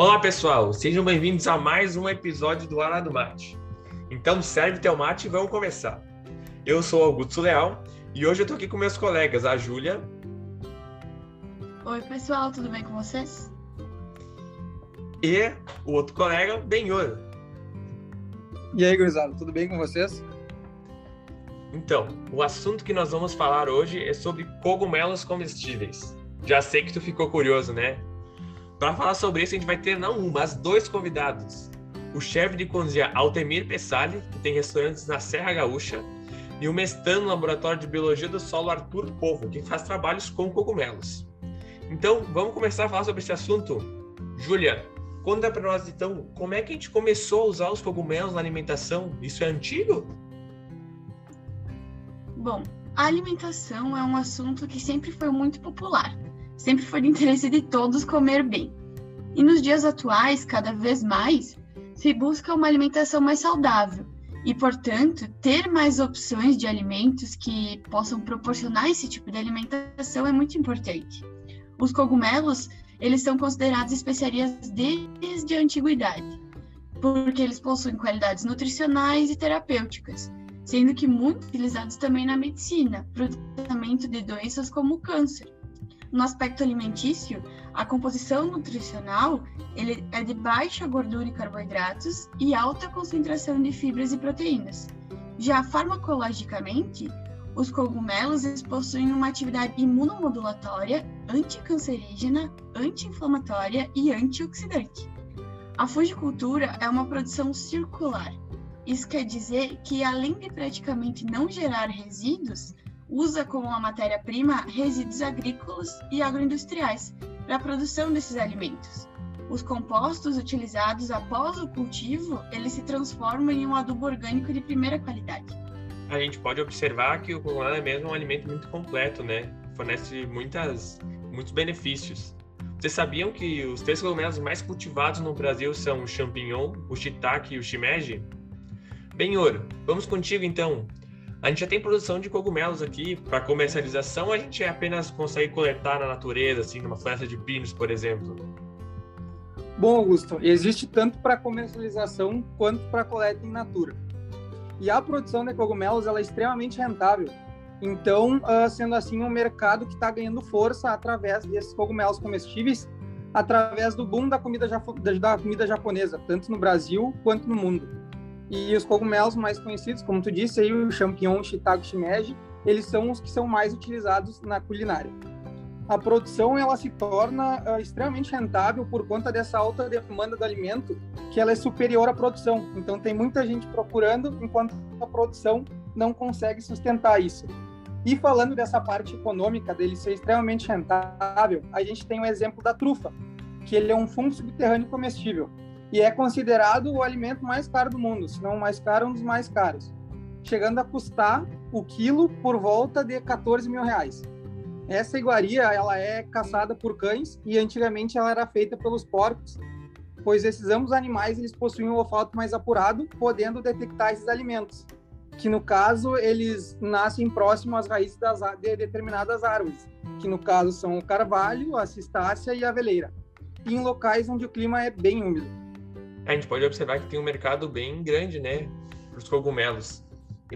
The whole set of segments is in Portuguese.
Olá pessoal, sejam bem-vindos a mais um episódio do Ara do Mate. Então serve teu mate e vamos começar. Eu sou Augusto Leal e hoje eu tô aqui com meus colegas, a Júlia. Oi pessoal, tudo bem com vocês? E o outro colega, Benhor. E aí, gurizada, tudo bem com vocês? Então, o assunto que nós vamos falar hoje é sobre cogumelos comestíveis. Já sei que tu ficou curioso, né? Para falar sobre isso, a gente vai ter não um, mas dois convidados. O chefe de cozinha Altemir Pessali, que tem restaurantes na Serra Gaúcha, e o mestrando no Laboratório de Biologia do Solo Arthur Povo, que faz trabalhos com cogumelos. Então, vamos começar a falar sobre esse assunto. Júlia, conta para nós então, como é que a gente começou a usar os cogumelos na alimentação? Isso é antigo? Bom, a alimentação é um assunto que sempre foi muito popular. Sempre foi de interesse de todos comer bem. E nos dias atuais, cada vez mais, se busca uma alimentação mais saudável e, portanto, ter mais opções de alimentos que possam proporcionar esse tipo de alimentação é muito importante. Os cogumelos, eles são considerados especiarias desde a antiguidade, porque eles possuem qualidades nutricionais e terapêuticas sendo que muito utilizados também na medicina, para o tratamento de doenças como o câncer. No aspecto alimentício, a composição nutricional ele é de baixa gordura e carboidratos e alta concentração de fibras e proteínas. Já farmacologicamente, os cogumelos possuem uma atividade imunomodulatória, anticancerígena, anti-inflamatória e antioxidante. A fugicultura é uma produção circular, isso quer dizer que, além de praticamente não gerar resíduos, usa como uma matéria-prima resíduos agrícolas e agroindustriais para a produção desses alimentos. Os compostos utilizados após o cultivo, eles se transformam em um adubo orgânico de primeira qualidade. A gente pode observar que o cogumelo é mesmo um alimento muito completo, né? Fornece muitas, muitos benefícios. Vocês sabiam que os três cogumelos mais cultivados no Brasil são o champignon, o shiitake e o shimeji? Bem, Ouro, vamos contigo então. A gente já tem produção de cogumelos aqui para comercialização, a gente apenas consegue coletar na natureza, assim, numa floresta de pinos, por exemplo. Bom, Augusto, existe tanto para comercialização quanto para coleta em natura. E a produção de cogumelos ela é extremamente rentável. Então, uh, sendo assim, um mercado que está ganhando força através desses cogumelos comestíveis, através do boom da comida, da comida japonesa, tanto no Brasil quanto no mundo. E os cogumelos mais conhecidos, como tu disse, aí, o champignon, shiitake, shimeji, eles são os que são mais utilizados na culinária. A produção ela se torna uh, extremamente rentável por conta dessa alta demanda do alimento, que ela é superior à produção. Então tem muita gente procurando, enquanto a produção não consegue sustentar isso. E falando dessa parte econômica dele ser extremamente rentável, a gente tem o exemplo da trufa, que ele é um fungo subterrâneo comestível e é considerado o alimento mais caro do mundo, se não o mais caro, um dos mais caros, chegando a custar o quilo por volta de 14 mil reais. Essa iguaria ela é caçada por cães e antigamente ela era feita pelos porcos, pois esses ambos animais eles possuem um olfato mais apurado, podendo detectar esses alimentos, que no caso eles nascem próximo às raízes das, de determinadas árvores, que no caso são o carvalho, a cistácea e a aveleira, e em locais onde o clima é bem úmido a gente pode observar que tem um mercado bem grande, né, para os cogumelos.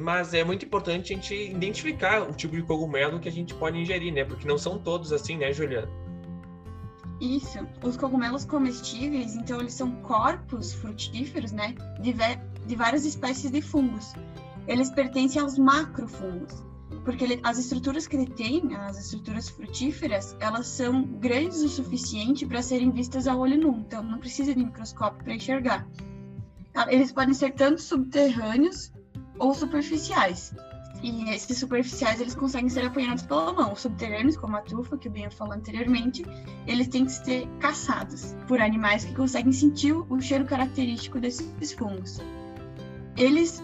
Mas é muito importante a gente identificar o tipo de cogumelo que a gente pode ingerir, né? Porque não são todos assim, né, Juliana? Isso. Os cogumelos comestíveis, então, eles são corpos frutíferos, né? De, de várias espécies de fungos. Eles pertencem aos macrofungos porque ele, as estruturas que ele tem, as estruturas frutíferas, elas são grandes o suficiente para serem vistas a olho nu, então não precisa de microscópio para enxergar. Tá, eles podem ser tanto subterrâneos ou superficiais. E esses superficiais eles conseguem ser apanhados pela mão. Os subterrâneos, como a trufa, que o Ben falou anteriormente, eles têm que ser caçados por animais que conseguem sentir o cheiro característico desses fungos. Eles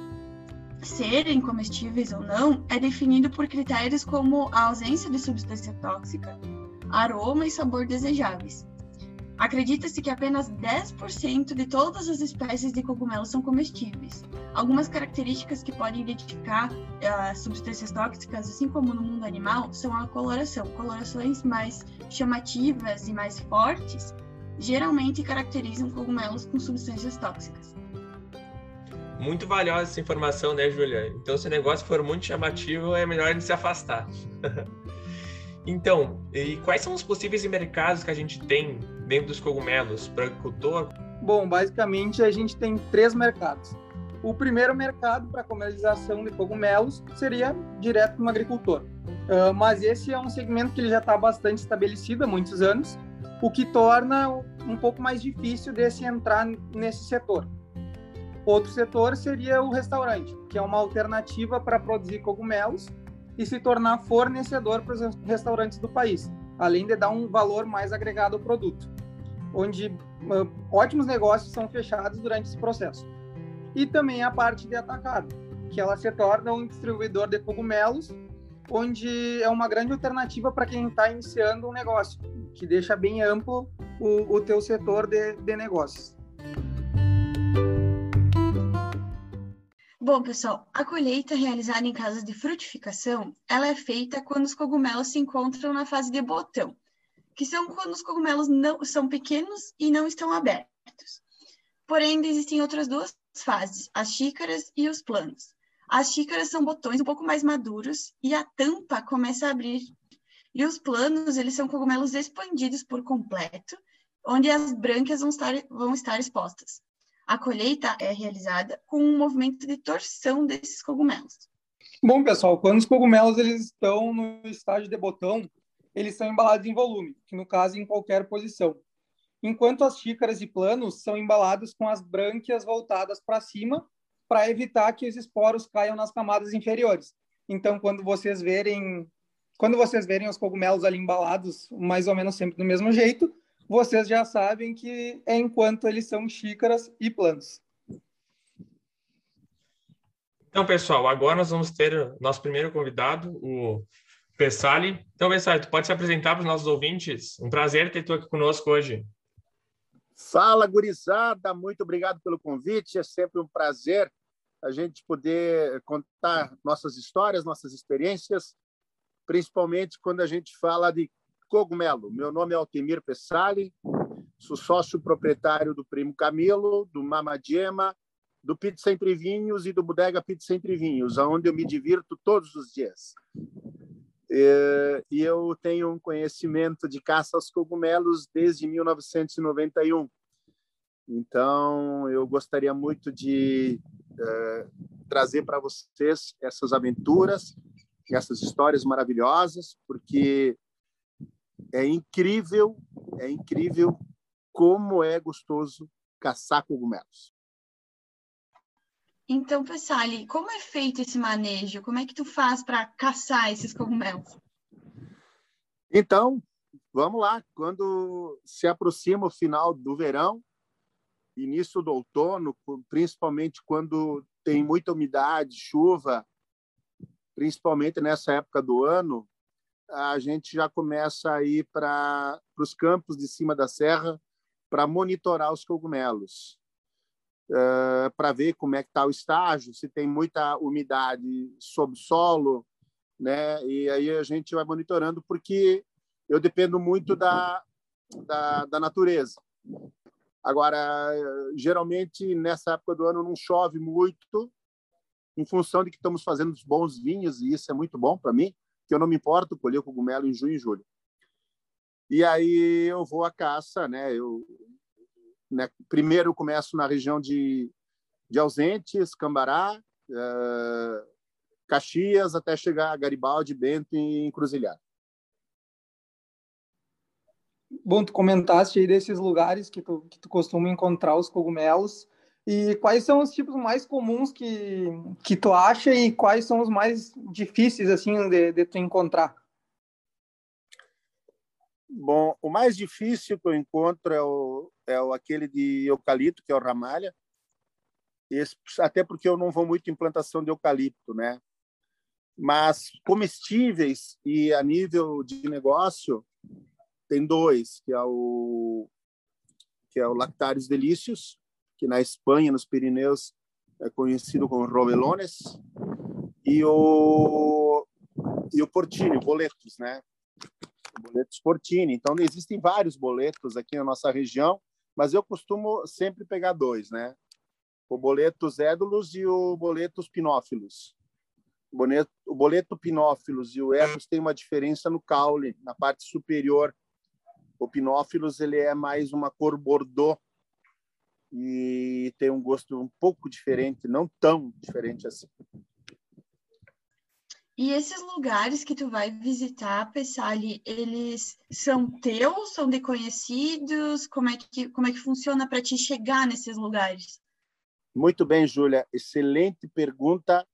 serem comestíveis ou não é definido por critérios como a ausência de substância tóxica, aroma e sabor desejáveis. Acredita-se que apenas 10% de todas as espécies de cogumelos são comestíveis. Algumas características que podem identificar uh, substâncias tóxicas, assim como no mundo animal, são a coloração. Colorações mais chamativas e mais fortes geralmente caracterizam cogumelos com substâncias tóxicas. Muito valiosa essa informação, né, Julia? Então, se o negócio for muito chamativo, é melhor a se afastar. então, e quais são os possíveis mercados que a gente tem dentro dos cogumelos para agricultor? Bom, basicamente a gente tem três mercados. O primeiro mercado para comercialização de cogumelos seria direto no agricultor. Uh, mas esse é um segmento que ele já está bastante estabelecido há muitos anos, o que torna um pouco mais difícil de se entrar nesse setor. Outro setor seria o restaurante, que é uma alternativa para produzir cogumelos e se tornar fornecedor para os restaurantes do país, além de dar um valor mais agregado ao produto, onde uh, ótimos negócios são fechados durante esse processo e também a parte de atacado, que ela se torna um distribuidor de cogumelos, onde é uma grande alternativa para quem está iniciando um negócio, que deixa bem amplo o, o teu setor de, de negócios. Bom, pessoal, a colheita realizada em casas de frutificação, ela é feita quando os cogumelos se encontram na fase de botão, que são quando os cogumelos não são pequenos e não estão abertos. Porém, existem outras duas fases, as xícaras e os planos. As xícaras são botões um pouco mais maduros e a tampa começa a abrir. E os planos, eles são cogumelos expandidos por completo, onde as brancas vão estar, vão estar expostas. A colheita é realizada com um movimento de torção desses cogumelos. Bom, pessoal, quando os cogumelos eles estão no estágio de botão, eles são embalados em volume, que no caso em qualquer posição enquanto as xícaras e planos são embalados com as brânquias voltadas para cima para evitar que os esporos caiam nas camadas inferiores. Então, quando vocês verem quando vocês verem os cogumelos ali embalados, mais ou menos sempre do mesmo jeito, vocês já sabem que é enquanto eles são xícaras e planos. Então, pessoal, agora nós vamos ter nosso primeiro convidado, o Pessali. Então, Pessali, tu pode se apresentar para os nossos ouvintes? Um prazer ter tu aqui conosco hoje. Fala, gurizada! Muito obrigado pelo convite. É sempre um prazer a gente poder contar nossas histórias, nossas experiências, principalmente quando a gente fala de cogumelo. Meu nome é Altemir Pessali, sou sócio proprietário do Primo Camilo, do Mama Gema, do Pizza Entre Vinhos e do Bodega Pizza Entre Vinhos, onde eu me divirto todos os dias. É, e eu tenho um conhecimento de caça aos cogumelos desde 1991. Então, eu gostaria muito de é, trazer para vocês essas aventuras, essas histórias maravilhosas, porque é incrível, é incrível como é gostoso caçar cogumelos. Então, Pessali, como é feito esse manejo? Como é que tu faz para caçar esses cogumelos? Então, vamos lá. Quando se aproxima o final do verão, início do outono, principalmente quando tem muita umidade, chuva, principalmente nessa época do ano, a gente já começa a ir para os campos de cima da serra para monitorar os cogumelos uh, para ver como é que está o estágio, se tem muita umidade sob solo, né? E aí a gente vai monitorando porque eu dependo muito da, da, da natureza. Agora, geralmente nessa época do ano não chove muito, em função de que estamos fazendo bons vinhos e isso é muito bom para mim, que eu não me importo colher cogumelo em junho e julho. E aí eu vou à caça, né? Eu né? Primeiro, eu começo na região de, de Ausentes, Cambará, uh, Caxias, até chegar a Garibaldi, Bento e Encruzilhada. Bom, tu comentaste aí desses lugares que tu, que tu costuma encontrar os cogumelos. E quais são os tipos mais comuns que, que tu acha e quais são os mais difíceis assim de, de tu encontrar? Bom, o mais difícil que eu encontro é o, é o aquele de eucalipto, que é o ramalha. Esse, até porque eu não vou muito em plantação de eucalipto, né? Mas comestíveis e a nível de negócio tem dois, que é o que é o Lactarius delicius, que na Espanha, nos Pirineus, é conhecido como rovelones, e o e o portinho, boletos, né? boletos Fortini. Então, existem vários boletos aqui na nossa região, mas eu costumo sempre pegar dois, né? O boleto Édulos e o boleto Pinófilos. O boleto, o boleto Pinófilos e o Édulos tem uma diferença no caule, na parte superior. O Pinófilos ele é mais uma cor bordô e tem um gosto um pouco diferente, não tão diferente assim. E esses lugares que tu vai visitar, Pessali, eles são teus, são de conhecidos? Como é que, como é que funciona para te chegar nesses lugares? Muito bem, Júlia. Excelente pergunta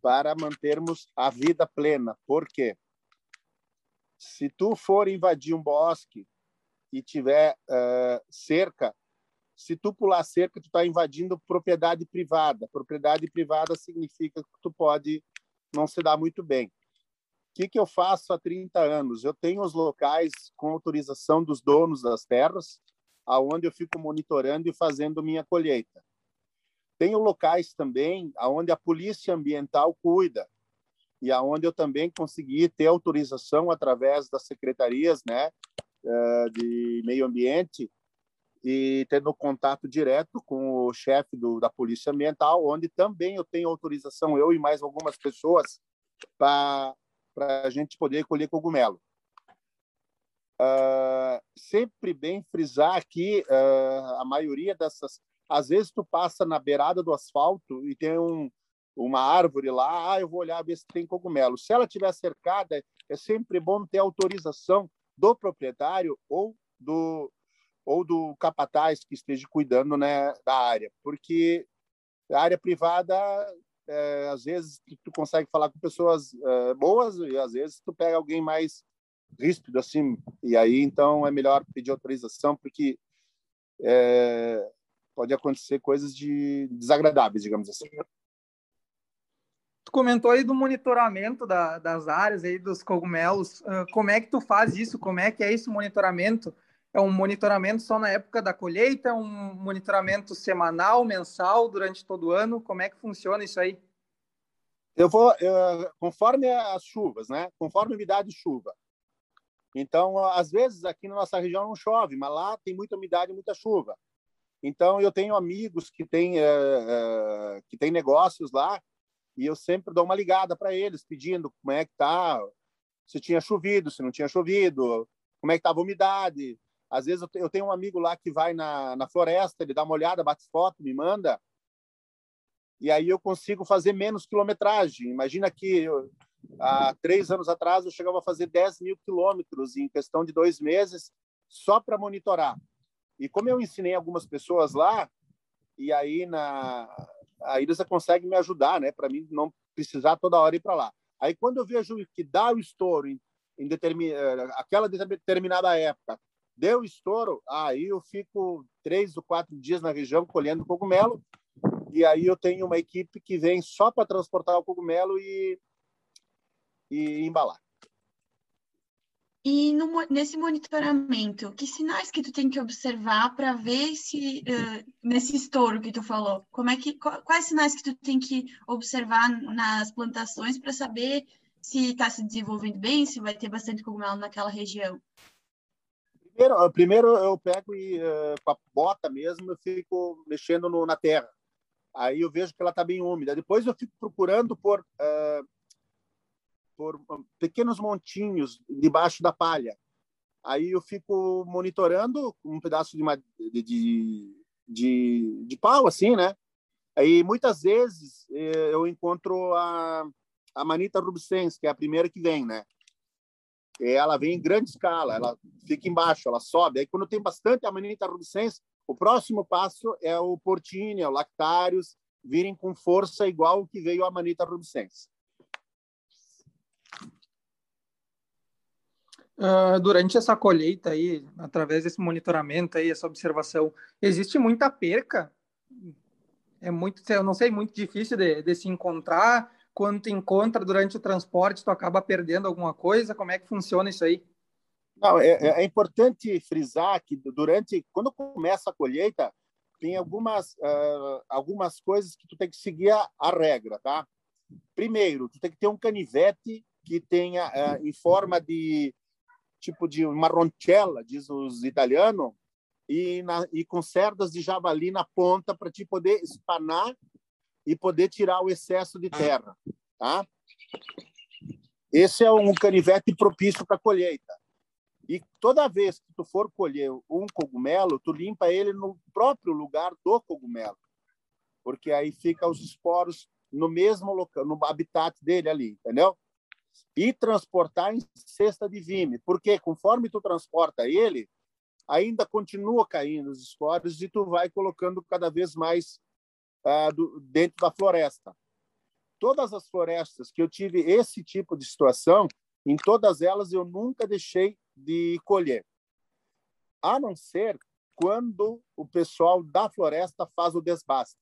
para mantermos a vida plena. Por quê? Se tu for invadir um bosque e tiver uh, cerca, se tu pular cerca, tu está invadindo propriedade privada. Propriedade privada significa que tu pode não se dá muito bem. O que, que eu faço há 30 anos? Eu tenho os locais com autorização dos donos das terras, aonde eu fico monitorando e fazendo minha colheita. Tenho locais também aonde a polícia ambiental cuida e aonde eu também consegui ter autorização através das secretarias, né, eh, de meio ambiente e tendo contato direto com o chefe do, da Polícia Ambiental, onde também eu tenho autorização, eu e mais algumas pessoas, para a gente poder colher cogumelo. Uh, sempre bem frisar que uh, a maioria dessas... Às vezes tu passa na beirada do asfalto e tem um, uma árvore lá, ah, eu vou olhar ver se tem cogumelo. Se ela estiver cercada, é sempre bom ter autorização do proprietário ou do, ou do capataz que esteja cuidando né, da área, porque a área privada, é, às vezes, tu consegue falar com pessoas é, boas e às vezes tu pega alguém mais ríspido, assim, e aí então é melhor pedir autorização, porque é, pode acontecer coisas de desagradáveis, digamos assim. Tu comentou aí do monitoramento da, das áreas aí dos cogumelos. Como é que tu faz isso? Como é que é esse monitoramento? É um monitoramento só na época da colheita? É um monitoramento semanal, mensal, durante todo o ano? Como é que funciona isso aí? Eu vou, eu, conforme as chuvas, né? Conforme a umidade de chuva. Então, às vezes aqui na nossa região não chove, mas lá tem muita umidade e muita chuva. Então, eu tenho amigos que têm, é, que têm negócios lá e eu sempre dou uma ligada para eles, pedindo como é que tá, se tinha chovido, se não tinha chovido, como é que estava a umidade, às vezes eu tenho um amigo lá que vai na, na floresta, ele dá uma olhada, bate foto, me manda, e aí eu consigo fazer menos quilometragem. Imagina que eu, há três anos atrás eu chegava a fazer 10 mil quilômetros em questão de dois meses só para monitorar. E como eu ensinei algumas pessoas lá, e aí na aí eles conseguem me ajudar, né, para mim não precisar toda hora ir para lá. Aí quando eu vejo que dá o estouro em, em determin, eh, aquela determinada época, Deu estouro, aí eu fico três ou quatro dias na região colhendo cogumelo, e aí eu tenho uma equipe que vem só para transportar o cogumelo e, e embalar. E no, nesse monitoramento, que sinais que tu tem que observar para ver se uh, nesse estouro que tu falou, como é que quais sinais que tu tem que observar nas plantações para saber se está se desenvolvendo bem, se vai ter bastante cogumelo naquela região? Primeiro, primeiro eu pego e uh, com a bota mesmo, eu fico mexendo no, na terra. Aí eu vejo que ela está bem úmida. Depois eu fico procurando por, uh, por pequenos montinhos debaixo da palha. Aí eu fico monitorando um pedaço de, de, de, de, de pau, assim, né? Aí muitas vezes eh, eu encontro a, a manita rubescens, que é a primeira que vem, né? Ela vem em grande escala, ela fica embaixo, ela sobe. Aí, quando tem bastante Amanita rubescens, o próximo passo é o Portinia, é o Lactarius, virem com força igual o que veio a Amanita rubescens. Uh, durante essa colheita aí, através desse monitoramento aí, essa observação, existe muita perca? É muito, eu não sei, muito difícil de, de se encontrar quando tu encontra durante o transporte, tu acaba perdendo alguma coisa? Como é que funciona isso aí? Não, é, é importante frisar que durante, quando começa a colheita, tem algumas uh, algumas coisas que tu tem que seguir a, a, regra, tá? Primeiro, tu tem que ter um canivete que tenha uh, em forma de tipo de uma roncella, diz os italianos, e, na, e com cerdas de javali na ponta para te poder espanar e poder tirar o excesso de terra, tá? Esse é um canivete propício para colheita. E toda vez que tu for colher um cogumelo, tu limpa ele no próprio lugar do cogumelo, porque aí fica os esporos no mesmo local, no habitat dele ali, entendeu? E transportar em cesta de vime, porque conforme tu transporta ele, ainda continua caindo os esporos e tu vai colocando cada vez mais uh, do, dentro da floresta. Todas as florestas que eu tive esse tipo de situação, em todas elas eu nunca deixei de colher, a não ser quando o pessoal da floresta faz o desbaste.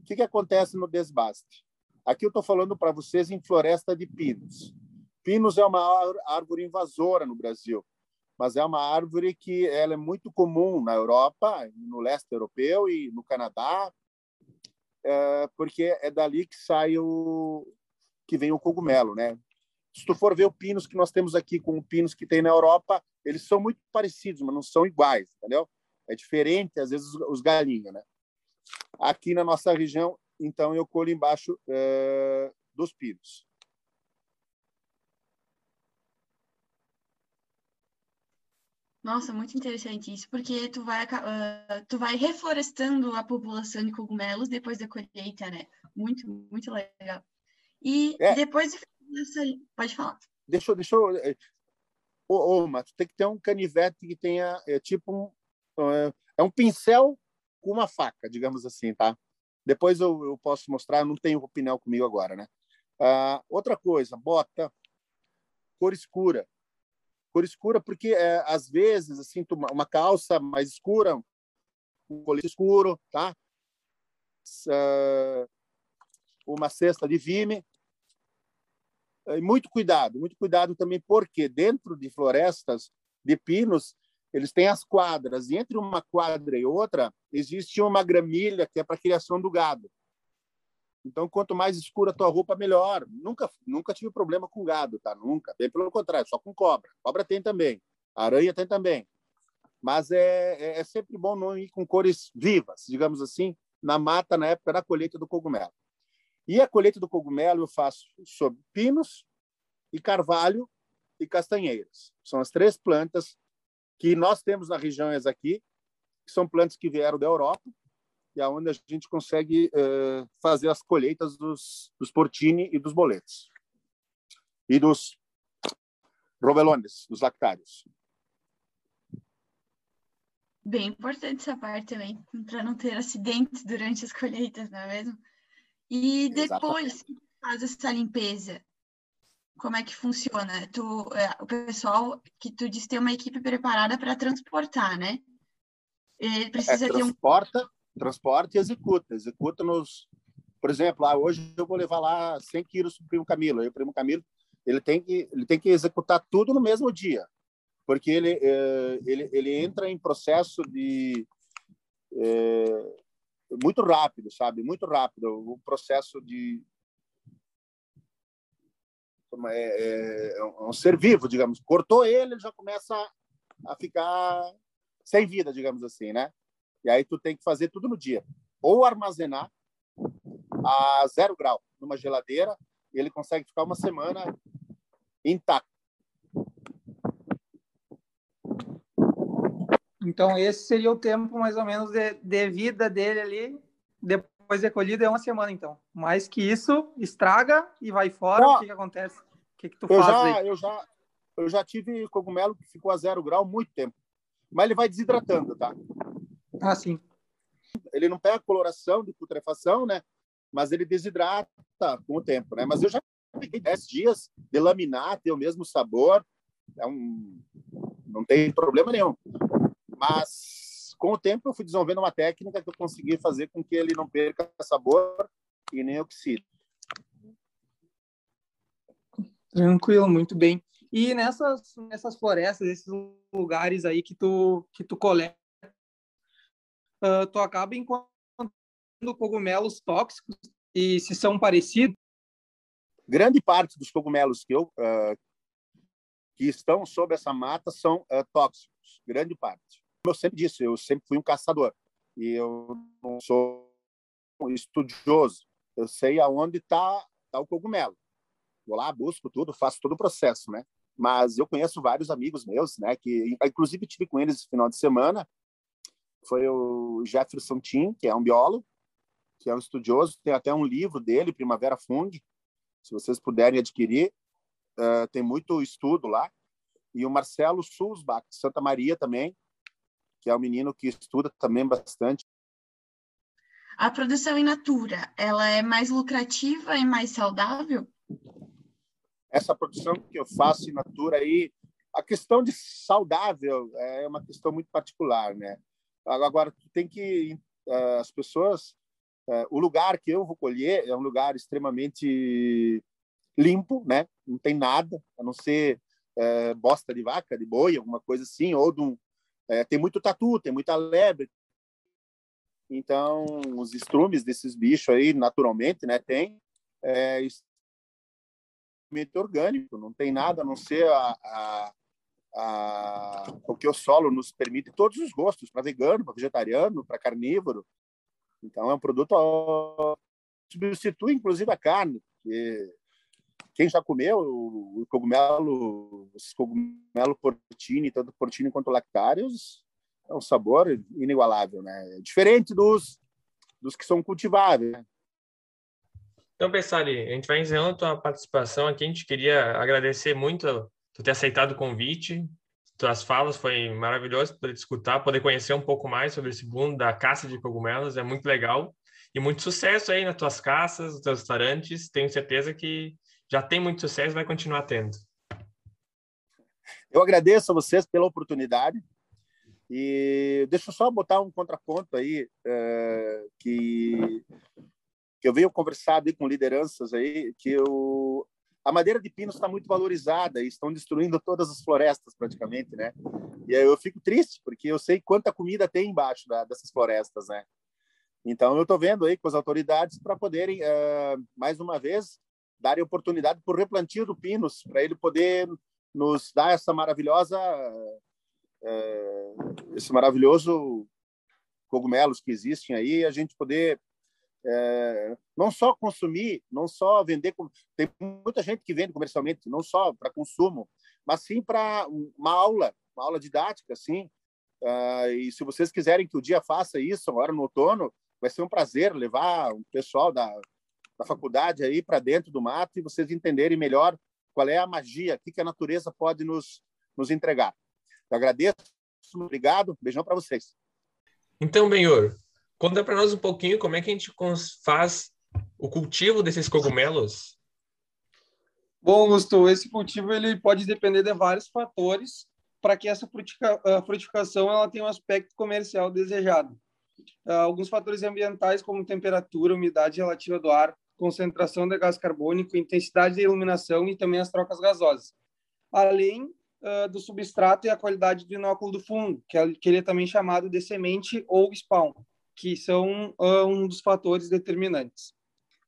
O que, que acontece no desbaste? Aqui eu estou falando para vocês em floresta de pinos. Pinos é uma árvore invasora no Brasil, mas é uma árvore que ela é muito comum na Europa, no leste europeu e no Canadá, é, porque é dali que sai o que vem o cogumelo, né? Se tu for ver o pinos que nós temos aqui com o pinos que tem na Europa, eles são muito parecidos, mas não são iguais, entendeu? É diferente, às vezes, os galinhos, né? Aqui na nossa região, então, eu colho embaixo é, dos pinos. Nossa, muito interessante isso, porque tu vai, uh, tu vai reflorestando a população de cogumelos depois da colheita, né? Muito, muito legal. E é. depois dessa... Pode falar. Deixa, eu, deixa eu... É, ô, ô, mas tem que ter um canivete que tenha, é, tipo, um, é, um pincel com uma faca, digamos assim, tá? Depois eu, eu posso mostrar, não tenho opinião comigo agora, né? Uh, outra coisa, bota, cor escura cor escura porque é, às vezes assim uma calça mais escura um colete escuro tá? Uh, uma cesta de vime. E muito cuidado muito cuidado também porque dentro de florestas de pinos eles têm as quadras e entre uma quadra e outra existe uma gramilha que é para criação do gado então, quanto mais escura a tua roupa, melhor. Nunca, nunca tive problema com gado, tá? Nunca. Bem pelo contrário, só com cobra. Cobra tem também. Aranha tem também. Mas é, é, é sempre bom não ir com cores vivas, digamos assim, na mata na época da colheita do cogumelo. E a colheita do cogumelo eu faço sobre pinos e carvalho e castanheiras. São as três plantas que nós temos nas regiões aqui, que são plantas que vieram da Europa e aonde a gente consegue uh, fazer as colheitas dos, dos portini e dos boletos e dos rovelones, dos lactários. Bem importante essa parte também, para não ter acidentes durante as colheitas, não é mesmo? E depois Exatamente. faz essa limpeza, como é que funciona? Tu, é, o pessoal que tu disse ter uma equipe preparada para transportar, né? Ele precisa é, transporta, ter um transporte e executa. Executa nos. Por exemplo, ah, hoje eu vou levar lá 100 quilos para o primo Camilo. Aí o primo Camilo ele tem que ele tem que executar tudo no mesmo dia, porque ele é, ele ele entra em processo de é, muito rápido, sabe? Muito rápido o processo de é, é, é um ser vivo, digamos. Cortou ele, ele já começa a ficar sem vida, digamos assim, né? E aí tu tem que fazer tudo no dia. Ou armazenar a zero grau numa geladeira, e ele consegue ficar uma semana intacto. Então, esse seria o tempo mais ou menos de, de vida dele ali, depois de colhido, é uma semana, então. Mais que isso, estraga e vai fora, o que, que acontece? O que, que tu eu faz já, aí? Eu já, eu já tive cogumelo que ficou a zero grau muito tempo. Mas ele vai desidratando, tá? Ah, sim. Ele não pega coloração de putrefação, né? Mas ele desidrata com o tempo, né? Mas eu já fiquei 10 dias de laminar, ter o mesmo sabor. É um... Não tem problema nenhum. Mas com o tempo eu fui desenvolvendo uma técnica que eu consegui fazer com que ele não perca sabor e nem oxide. Tranquilo, muito bem. E nessas, nessas florestas, esses lugares aí que tu, que tu coleta uh, tu acaba encontrando cogumelos tóxicos e se são parecidos. Grande parte dos cogumelos que eu uh, que estão sob essa mata são uh, tóxicos, grande parte. Como eu sempre disse, eu sempre fui um caçador e eu não sou estudioso. Eu sei aonde está tá o cogumelo. Vou lá, busco tudo, faço todo o processo, né? Mas eu conheço vários amigos meus, né? Que inclusive tive com eles esse final de semana. Foi o Jefferson Tim, que é um biólogo, que é um estudioso. Tem até um livro dele, Primavera Fung. Se vocês puderem adquirir, uh, tem muito estudo lá. E o Marcelo Sulzbach, Santa Maria também, que é um menino que estuda também bastante. A produção in natura, ela é mais lucrativa e mais saudável? Essa produção que eu faço in natura aí, a questão de saudável é uma questão muito particular, né? Agora, tem que uh, as pessoas, uh, o lugar que eu vou colher é um lugar extremamente limpo, né? Não tem nada, a não ser uh, bosta de vaca, de boi, alguma coisa assim, ou de um, tem muito tatu, tem muita lebre, então, os estrumes desses bichos aí, naturalmente, né, tem é, orgânico, não tem nada a não ser a, a, a, o que o solo nos permite, todos os gostos, para vegano, para vegetariano, para carnívoro. Então, é um produto substitui, inclusive, a carne, porque quem já comeu o cogumelo, os cogumelo portini, tanto portini quanto lactários, é um sabor inigualável, né? Diferente dos, dos que são cultiváveis. Né? Então, Pessari, a gente vai encerrando a tua participação aqui. A gente queria agradecer muito tu ter aceitado o convite. Tuas falas foi maravilhoso poder escutar, poder conhecer um pouco mais sobre esse mundo da caça de cogumelos. É muito legal. E muito sucesso aí nas tuas caças, nos teus restaurantes. Tenho certeza que já tem muito sucesso e vai continuar tendo. Eu agradeço a vocês pela oportunidade. E deixa eu só botar um contraponto aí, é, que, que eu venho conversado com lideranças aí, que eu, a madeira de pino está muito valorizada e estão destruindo todas as florestas praticamente, né? E aí eu fico triste, porque eu sei quanta comida tem embaixo da, dessas florestas, né? Então eu estou vendo aí com as autoridades para poderem, uh, mais uma vez, darem oportunidade para o replantio do pinos, para ele poder nos dar essa maravilhosa é, esse maravilhoso cogumelos que existem aí, a gente poder é, não só consumir, não só vender, tem muita gente que vende comercialmente, não só para consumo, mas sim para uma aula, uma aula didática, assim. Uh, e se vocês quiserem que o dia faça isso agora no outono, vai ser um prazer levar o pessoal da, da faculdade aí para dentro do mato e vocês entenderem melhor qual é a magia, o que, que a natureza pode nos, nos entregar. Eu agradeço, obrigado, beijão para vocês. Então, Benhor, conta para nós um pouquinho como é que a gente faz o cultivo desses cogumelos. Bom, Augusto, esse cultivo ele pode depender de vários fatores para que essa frutificação ela tenha um aspecto comercial desejado. Ah, alguns fatores ambientais, como temperatura, umidade relativa do ar, concentração de gás carbônico, intensidade de iluminação e também as trocas gasosas. Além uh, do substrato e a qualidade do inóculo do fungo, que, é, que ele é também chamado de semente ou spawn, que são uh, um dos fatores determinantes.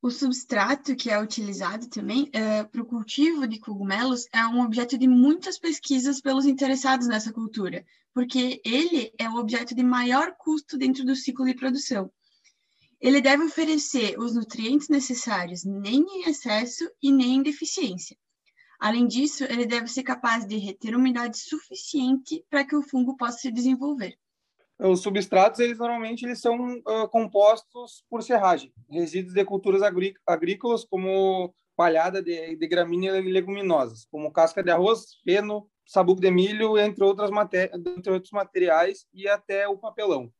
O substrato que é utilizado também uh, para o cultivo de cogumelos é um objeto de muitas pesquisas pelos interessados nessa cultura, porque ele é o objeto de maior custo dentro do ciclo de produção. Ele deve oferecer os nutrientes necessários nem em excesso e nem em deficiência. Além disso, ele deve ser capaz de reter umidade suficiente para que o fungo possa se desenvolver. Os substratos, eles normalmente eles são uh, compostos por serragem, resíduos de culturas agrícolas como palhada de, de gramíneas e leguminosas, como casca de arroz, feno, sabugo de milho, entre, outras entre outros materiais e até o papelão.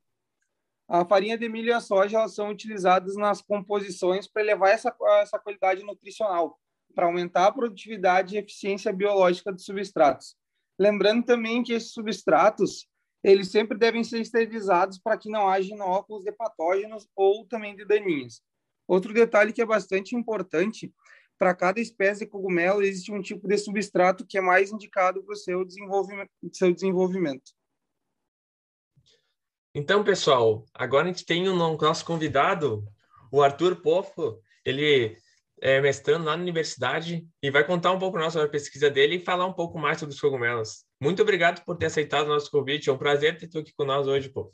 A farinha de milho e a soja elas são utilizadas nas composições para elevar essa, essa qualidade nutricional, para aumentar a produtividade e eficiência biológica dos substratos. Lembrando também que esses substratos eles sempre devem ser esterilizados para que não haja inóculos de patógenos ou também de daninhos. Outro detalhe que é bastante importante, para cada espécie de cogumelo existe um tipo de substrato que é mais indicado para o seu desenvolvimento, seu desenvolvimento. Então, pessoal, agora a gente tem o nosso convidado, o Arthur Poffo. Ele é, mestrando lá na universidade e vai contar um pouco nós sobre a pesquisa dele e falar um pouco mais sobre os cogumelos. Muito obrigado por ter aceitado o nosso convite. É um prazer ter tu aqui nós hoje, pô.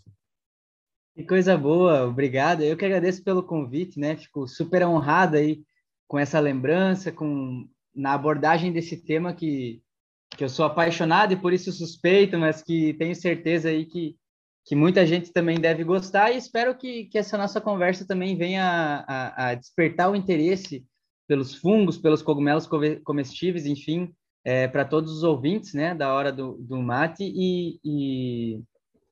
Que coisa boa, obrigado. Eu que agradeço pelo convite, né? Fico super honrado aí com essa lembrança, com na abordagem desse tema que, que eu sou apaixonado e por isso suspeito, mas que tenho certeza aí que, que muita gente também deve gostar e espero que, que essa nossa conversa também venha a, a, a despertar o interesse pelos fungos, pelos cogumelos comestíveis, enfim, é, para todos os ouvintes, né, da hora do, do mate e, e,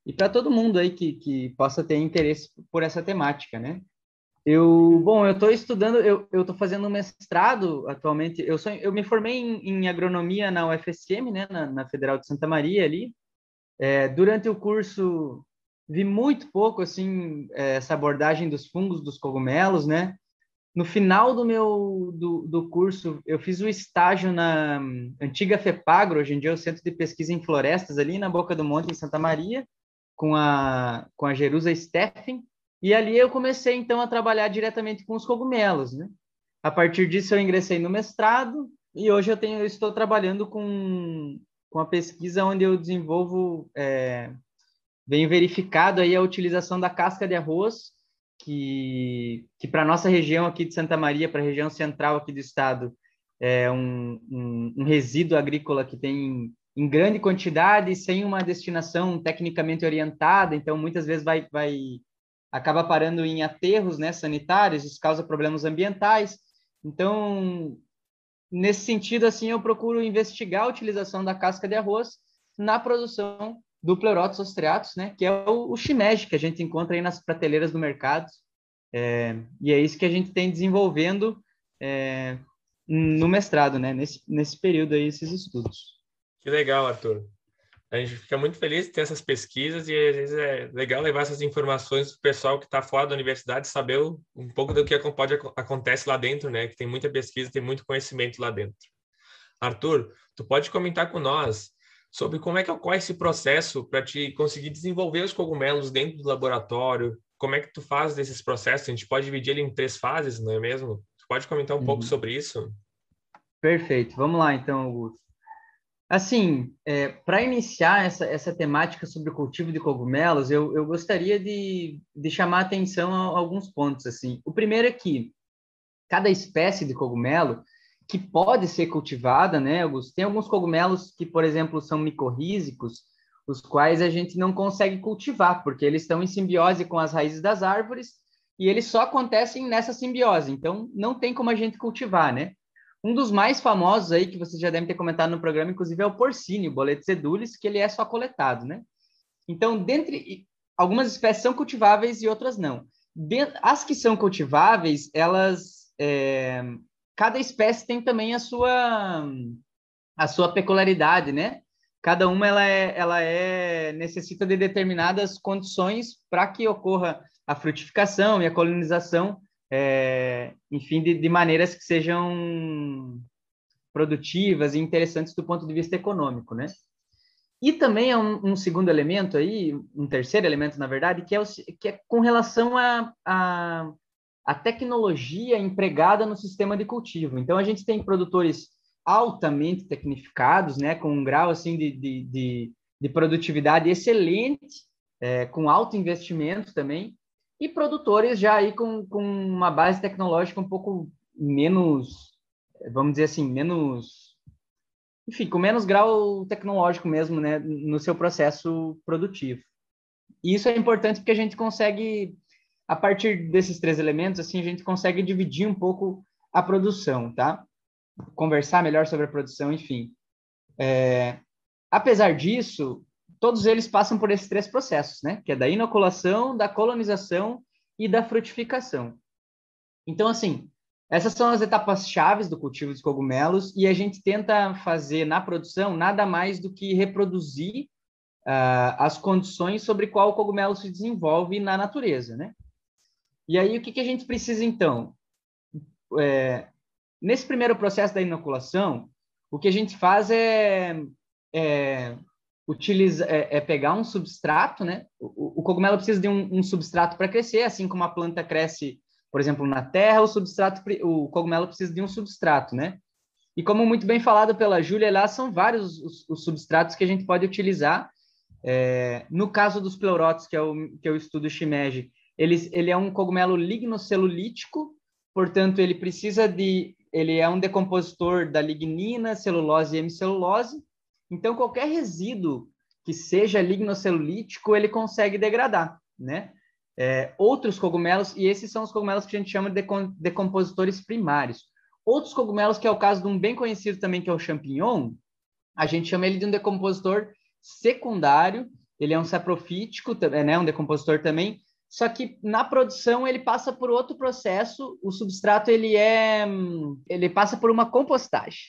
e para todo mundo aí que, que possa ter interesse por essa temática, né? Eu, bom, eu estou estudando, eu estou fazendo um mestrado atualmente. Eu sou, eu me formei em, em agronomia na UFSM, né, na, na, Federal de Santa Maria ali. É, durante o curso vi muito pouco assim é, essa abordagem dos fungos, dos cogumelos, né? No final do meu do, do curso, eu fiz o estágio na antiga FEPAGRO, hoje em dia é o Centro de Pesquisa em Florestas ali na Boca do Monte em Santa Maria, com a com a Jerusa Steffen e ali eu comecei, então, a trabalhar diretamente com os cogumelos, né? A partir disso, eu ingressei no mestrado e hoje eu, tenho, eu estou trabalhando com, com a pesquisa onde eu desenvolvo, é, venho verificado aí a utilização da casca de arroz, que, que para nossa região aqui de Santa Maria, para a região central aqui do estado, é um, um, um resíduo agrícola que tem em grande quantidade, sem uma destinação tecnicamente orientada, então muitas vezes vai, vai acaba parando em aterros né, sanitários, isso causa problemas ambientais. Então, nesse sentido, assim, eu procuro investigar a utilização da casca de arroz na produção do Pleurotus ostreatus, né, que é o, o shimeji que a gente encontra aí nas prateleiras do mercado. É, e é isso que a gente tem desenvolvendo é, no mestrado, né, nesse, nesse período aí, esses estudos. Que legal, Arthur. A gente fica muito feliz de ter essas pesquisas e às vezes é legal levar essas informações para o pessoal que está fora da universidade saber um pouco do que pode, acontece lá dentro, né? Que tem muita pesquisa, tem muito conhecimento lá dentro. Arthur, tu pode comentar com nós sobre como é que ocorre esse processo para te conseguir desenvolver os cogumelos dentro do laboratório? Como é que tu faz desses processos? A gente pode dividir ele em três fases, não é mesmo? Tu pode comentar um uhum. pouco sobre isso? Perfeito. Vamos lá, então, Augusto. Assim, é, para iniciar essa, essa temática sobre o cultivo de cogumelos, eu, eu gostaria de, de chamar atenção a, a alguns pontos. Assim, o primeiro é que cada espécie de cogumelo que pode ser cultivada, né, Augusto? Tem alguns cogumelos que, por exemplo, são micorrízicos, os quais a gente não consegue cultivar, porque eles estão em simbiose com as raízes das árvores e eles só acontecem nessa simbiose. Então, não tem como a gente cultivar, né? Um dos mais famosos aí, que vocês já devem ter comentado no programa, inclusive, é o porcínio, o boletus edulis, que ele é só coletado, né? Então, dentre algumas espécies são cultiváveis e outras não. As que são cultiváveis, elas é, cada espécie tem também a sua a sua peculiaridade, né? Cada uma ela é, ela é necessita de determinadas condições para que ocorra a frutificação e a colonização é, enfim, de, de, maneiras que sejam produtivas e interessantes do ponto de vista econômico, né? E também é um, um segundo elemento aí, um terceiro elemento, na verdade, que é, o, que é com relação a, a, a, tecnologia empregada no sistema de cultivo. Então, a gente tem produtores altamente tecnificados, né, com um grau assim de, de, de, de produtividade excelente, é, com alto investimento também, e produtores já aí com, com uma base tecnológica um pouco menos, vamos dizer assim, menos, enfim, com menos grau tecnológico mesmo, né, no seu processo produtivo. E isso é importante porque a gente consegue, a partir desses três elementos, assim, a gente consegue dividir um pouco a produção, tá? Conversar melhor sobre a produção, enfim. É, apesar disso, todos eles passam por esses três processos, né? Que é da inoculação, da colonização e da frutificação. Então, assim, essas são as etapas chaves do cultivo de cogumelos e a gente tenta fazer na produção nada mais do que reproduzir uh, as condições sobre qual o cogumelo se desenvolve na natureza, né? E aí, o que, que a gente precisa, então? É, nesse primeiro processo da inoculação, o que a gente faz é, é utiliza, é, é, pegar um substrato, né? O, o cogumelo precisa de um, um substrato para crescer, assim como a planta cresce Por exemplo, na terra, o substrato, o cogumelo precisa de um substrato, né? E como muito bem falado pela Júlia, lá são vários os, os, substratos que a gente pode utilizar. É, no caso dos pleurotos, que é o que eu estudo shimeji, ele, ele é um cogumelo lignocelulítico, portanto, ele precisa de... Ele é um decompositor da lignina, celulose e hemicelulose. Então, qualquer resíduo que seja lignocelulítico, ele consegue degradar, né? É, outros cogumelos, e esses são os cogumelos que a gente chama de decompositores primários. Outros cogumelos, que é o caso de um bem conhecido também, que é o champignon, a gente chama ele de um decompositor secundário, ele é um saprofítico, né, um decompositor também, só que na produção ele passa por outro processo, o substrato ele é ele passa por uma compostagem.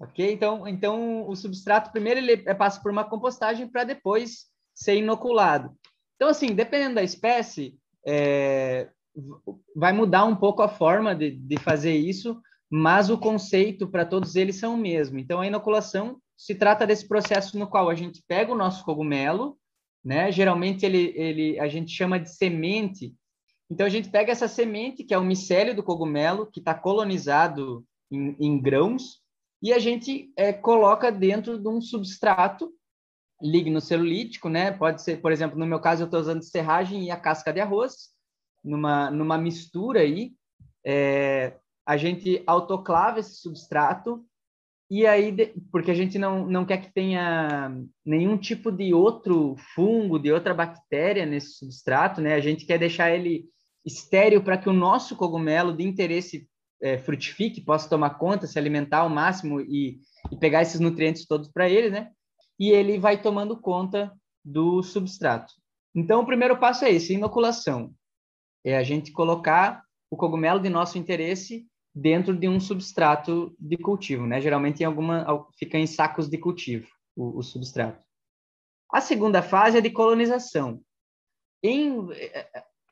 OK? Então, então o substrato primeiro ele passa por uma compostagem para depois ser inoculado. Então assim, dependendo da espécie, é, vai mudar um pouco a forma de, de fazer isso, mas o conceito para todos eles são o mesmo. Então a inoculação se trata desse processo no qual a gente pega o nosso cogumelo, né? Geralmente ele, ele a gente chama de semente. Então a gente pega essa semente que é o micélio do cogumelo que está colonizado em, em, grãos e a gente é, coloca dentro de um substrato lignocelulítico, né? Pode ser, por exemplo, no meu caso eu estou usando serragem e a casca de arroz numa numa mistura aí. É, a gente autoclava esse substrato e aí, porque a gente não, não quer que tenha nenhum tipo de outro fungo, de outra bactéria nesse substrato, né? A gente quer deixar ele estéreo para que o nosso cogumelo de interesse é, frutifique, possa tomar conta, se alimentar ao máximo e, e pegar esses nutrientes todos para ele, né? E ele vai tomando conta do substrato. Então, o primeiro passo é esse, inoculação. É a gente colocar o cogumelo de nosso interesse dentro de um substrato de cultivo, né? Geralmente em alguma fica em sacos de cultivo o, o substrato. A segunda fase é de colonização. Em,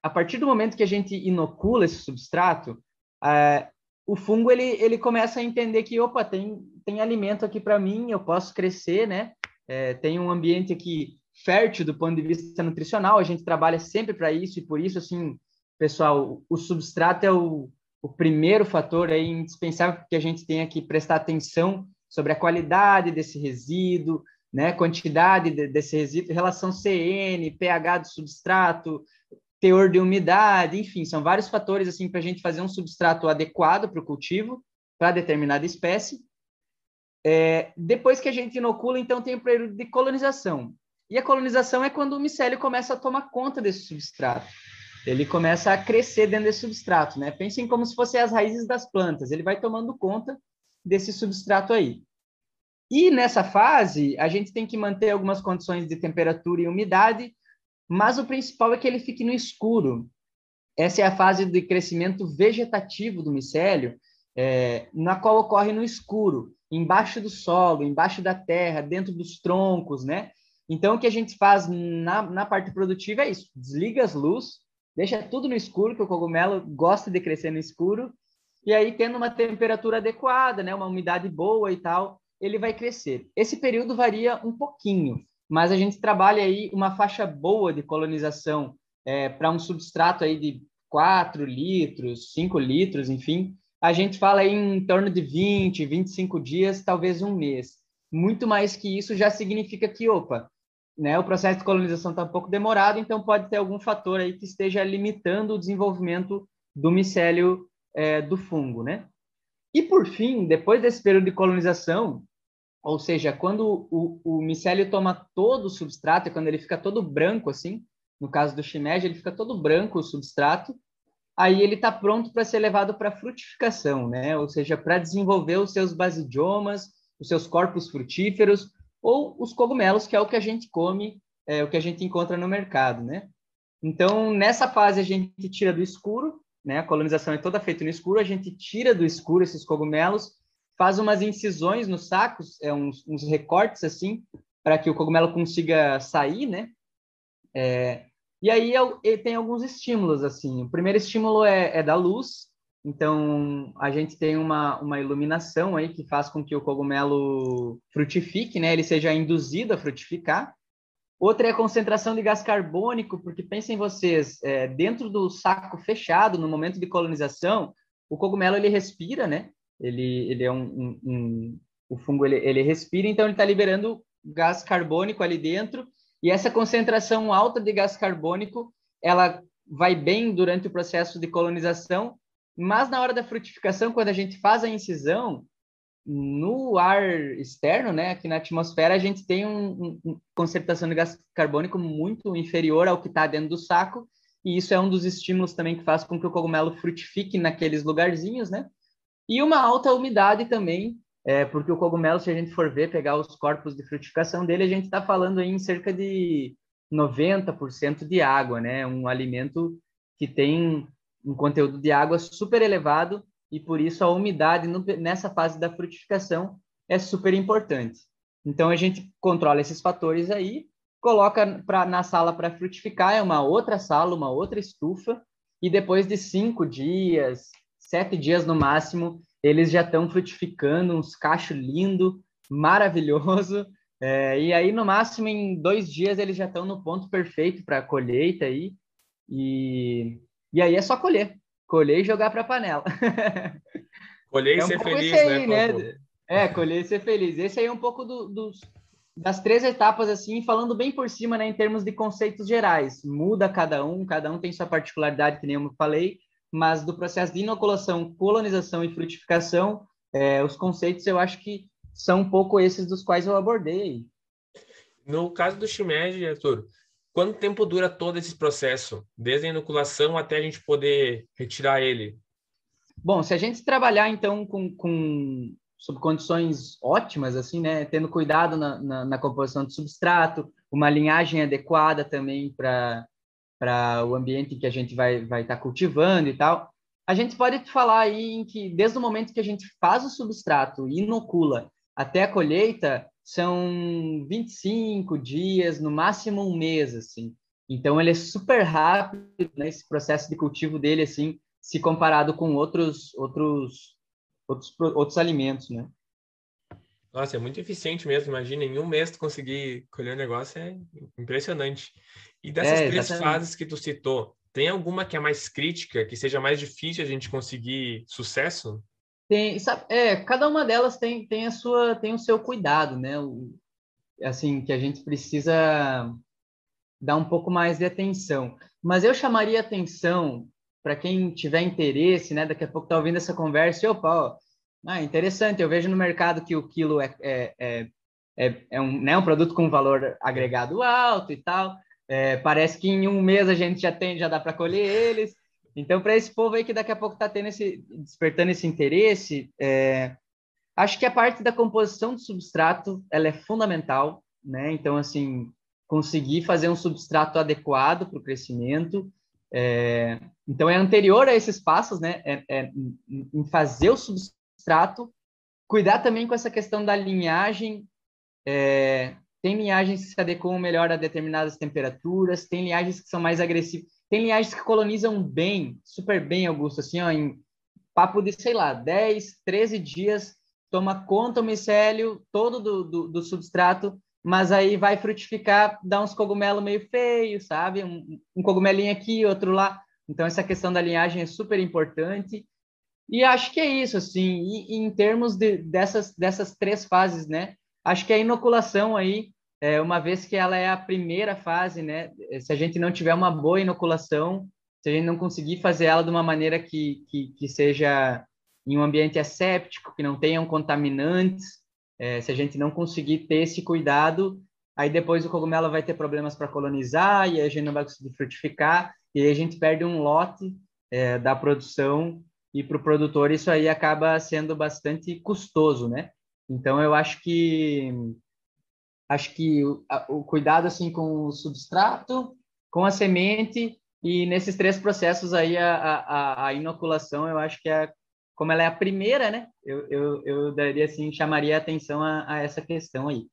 a partir do momento que a gente inocula esse substrato, é, o fungo ele, ele começa a entender que opa tem tem alimento aqui para mim, eu posso crescer, né? É, tem um ambiente aqui fértil do ponto de vista nutricional. A gente trabalha sempre para isso e por isso assim, pessoal, o substrato é o o primeiro fator aí indispensável que a gente tenha que prestar atenção sobre a qualidade desse resíduo, né, quantidade de, desse resíduo, relação CN, pH do substrato, teor de umidade, enfim, são vários fatores assim para a gente fazer um substrato adequado para o cultivo para determinada espécie. É, depois que a gente inocula, então tem o período de colonização. E a colonização é quando o micélio começa a tomar conta desse substrato ele começa a crescer dentro desse substrato, né? Pensem como se fossem as raízes das plantas, ele vai tomando conta desse substrato aí. E nessa fase, a gente tem que manter algumas condições de temperatura e umidade, mas o principal é que ele fique no escuro. Essa é a fase de crescimento vegetativo do micélio, é, na qual ocorre no escuro, embaixo do solo, embaixo da terra, dentro dos troncos, né? Então, o que a gente faz na, na parte produtiva é isso: desliga as luzes, deixa tudo no escuro, que o cogumelo gosta de crescer no escuro, e aí tendo uma temperatura adequada, né, uma umidade boa e tal, ele vai crescer. Esse período varia um pouquinho, mas a gente trabalha aí uma faixa boa de colonização é, para um substrato aí de 4 litros, 5 litros, enfim, a gente fala aí em torno de 20, 25 dias, talvez um mês. Muito mais que isso já significa que, opa, né, o processo de colonização está um pouco demorado, então pode ter algum fator aí que esteja limitando o desenvolvimento do micélio é, do fungo, né? E por fim, depois desse período de colonização, ou seja, quando o, o micélio toma todo o substrato, quando ele fica todo branco assim, no caso do shimeji, ele fica todo branco o substrato, aí ele está pronto para ser levado para frutificação, né? Ou seja, para desenvolver os seus basidiomas, os seus corpos frutíferos, ou os cogumelos, que é o que a gente come, é o que a gente encontra no mercado, né? Então, nessa fase a gente tira do escuro, né? A colonização é toda feita no escuro, a gente tira do escuro esses cogumelos, faz umas incisões nos sacos, é uns, uns recortes assim, para que o cogumelo consiga sair, né? É, e aí ele tem alguns estímulos assim. O primeiro estímulo é, é da luz, então, a gente tem uma, uma iluminação aí que faz com que o cogumelo frutifique, né? Ele seja induzido a frutificar. Outra é a concentração de gás carbônico, porque pensem vocês, é, dentro do saco fechado, no momento de colonização, o cogumelo ele respira, né? Ele, ele é um, um, um o fungo ele, ele respira, então ele está liberando gás carbônico ali dentro, e essa concentração alta de gás carbônico, ela vai bem durante o processo de colonização, mas na hora da frutificação, quando a gente faz a incisão, no ar externo, né, aqui na atmosfera, a gente tem uma um, concentração de gás carbônico muito inferior ao que está dentro do saco, e isso é um dos estímulos também que faz com que o cogumelo frutifique naqueles lugarzinhos, né? E uma alta umidade também, é, porque o cogumelo, se a gente for ver, pegar os corpos de frutificação dele, a gente está falando em cerca de 90% de água, né? Um alimento que tem um conteúdo de água super elevado e por isso a umidade no, nessa fase da frutificação é super importante. Então a gente controla esses fatores aí, coloca pra, na sala para frutificar, é uma outra sala, uma outra estufa, e depois de cinco dias, sete dias no máximo, eles já estão frutificando, uns cachos lindo, maravilhoso. É, e aí, no máximo, em dois dias, eles já estão no ponto perfeito para a colheita aí. E, e aí é só colher. Colher e jogar para a panela. Colher e é um ser feliz, aí, né? né? É, colher e ser feliz. Esse aí é um pouco do, dos, das três etapas, assim, falando bem por cima, né, em termos de conceitos gerais. Muda cada um, cada um tem sua particularidade, que nem eu falei, mas do processo de inoculação, colonização e frutificação, é, os conceitos eu acho que são um pouco esses dos quais eu abordei. No caso do shimeji, Arthur, quanto tempo dura todo esse processo, desde a inoculação até a gente poder retirar ele? Bom, se a gente trabalhar então com, com sob condições ótimas, assim, né, tendo cuidado na, na, na composição do substrato, uma linhagem adequada também para para o ambiente que a gente vai vai estar tá cultivando e tal. A gente pode falar aí em que desde o momento que a gente faz o substrato e inocula até a colheita são 25 dias, no máximo um mês, assim. Então ele é super rápido nesse né, processo de cultivo dele, assim, se comparado com outros outros outros outros alimentos, né? Nossa, é muito eficiente mesmo. Imagina, em um mês tu conseguir colher um negócio é impressionante. E dessas é, três fases que tu citou, tem alguma que é mais crítica, que seja mais difícil a gente conseguir sucesso? Tem, sabe, é, cada uma delas tem, tem a sua, tem o seu cuidado, né? O, assim, que a gente precisa dar um pouco mais de atenção. Mas eu chamaria atenção para quem tiver interesse, né? Daqui a pouco tá ouvindo essa conversa e, opa, ó, ah, interessante, eu vejo no mercado que o quilo é, é, é, é, é um, né, um produto com valor agregado alto e tal. É, parece que em um mês a gente já tem, já dá para colher eles. Então, para esse povo aí que daqui a pouco está tendo esse, despertando esse interesse, é, acho que a parte da composição do substrato ela é fundamental, né? Então, assim, conseguir fazer um substrato adequado para o crescimento. É, então, é anterior a esses passos, né? É, é, em fazer o substrato, cuidar também com essa questão da linhagem é, tem linhagens que se adequam melhor a determinadas temperaturas, tem linhagens que são mais agressivas, tem linhagens que colonizam bem, super bem, Augusto, assim, ó, em papo de, sei lá, 10, 13 dias, toma conta o micélio todo do, do, do substrato, mas aí vai frutificar, dá uns cogumelos meio feios, sabe? Um, um cogumelinho aqui, outro lá. Então, essa questão da linhagem é super importante. E acho que é isso, assim, e, e em termos de, dessas, dessas três fases, né? Acho que a inoculação aí, é, uma vez que ela é a primeira fase, né? Se a gente não tiver uma boa inoculação, se a gente não conseguir fazer ela de uma maneira que, que, que seja em um ambiente asséptico, que não tenham contaminantes, é, se a gente não conseguir ter esse cuidado, aí depois o cogumelo vai ter problemas para colonizar e a gente não vai conseguir frutificar e aí a gente perde um lote é, da produção e para o produtor isso aí acaba sendo bastante custoso, né? Então eu acho que acho que o, o cuidado assim com o substrato, com a semente e nesses três processos aí a, a, a inoculação eu acho que é como ela é a primeira, né? Eu, eu, eu daria assim chamaria atenção a, a essa questão aí.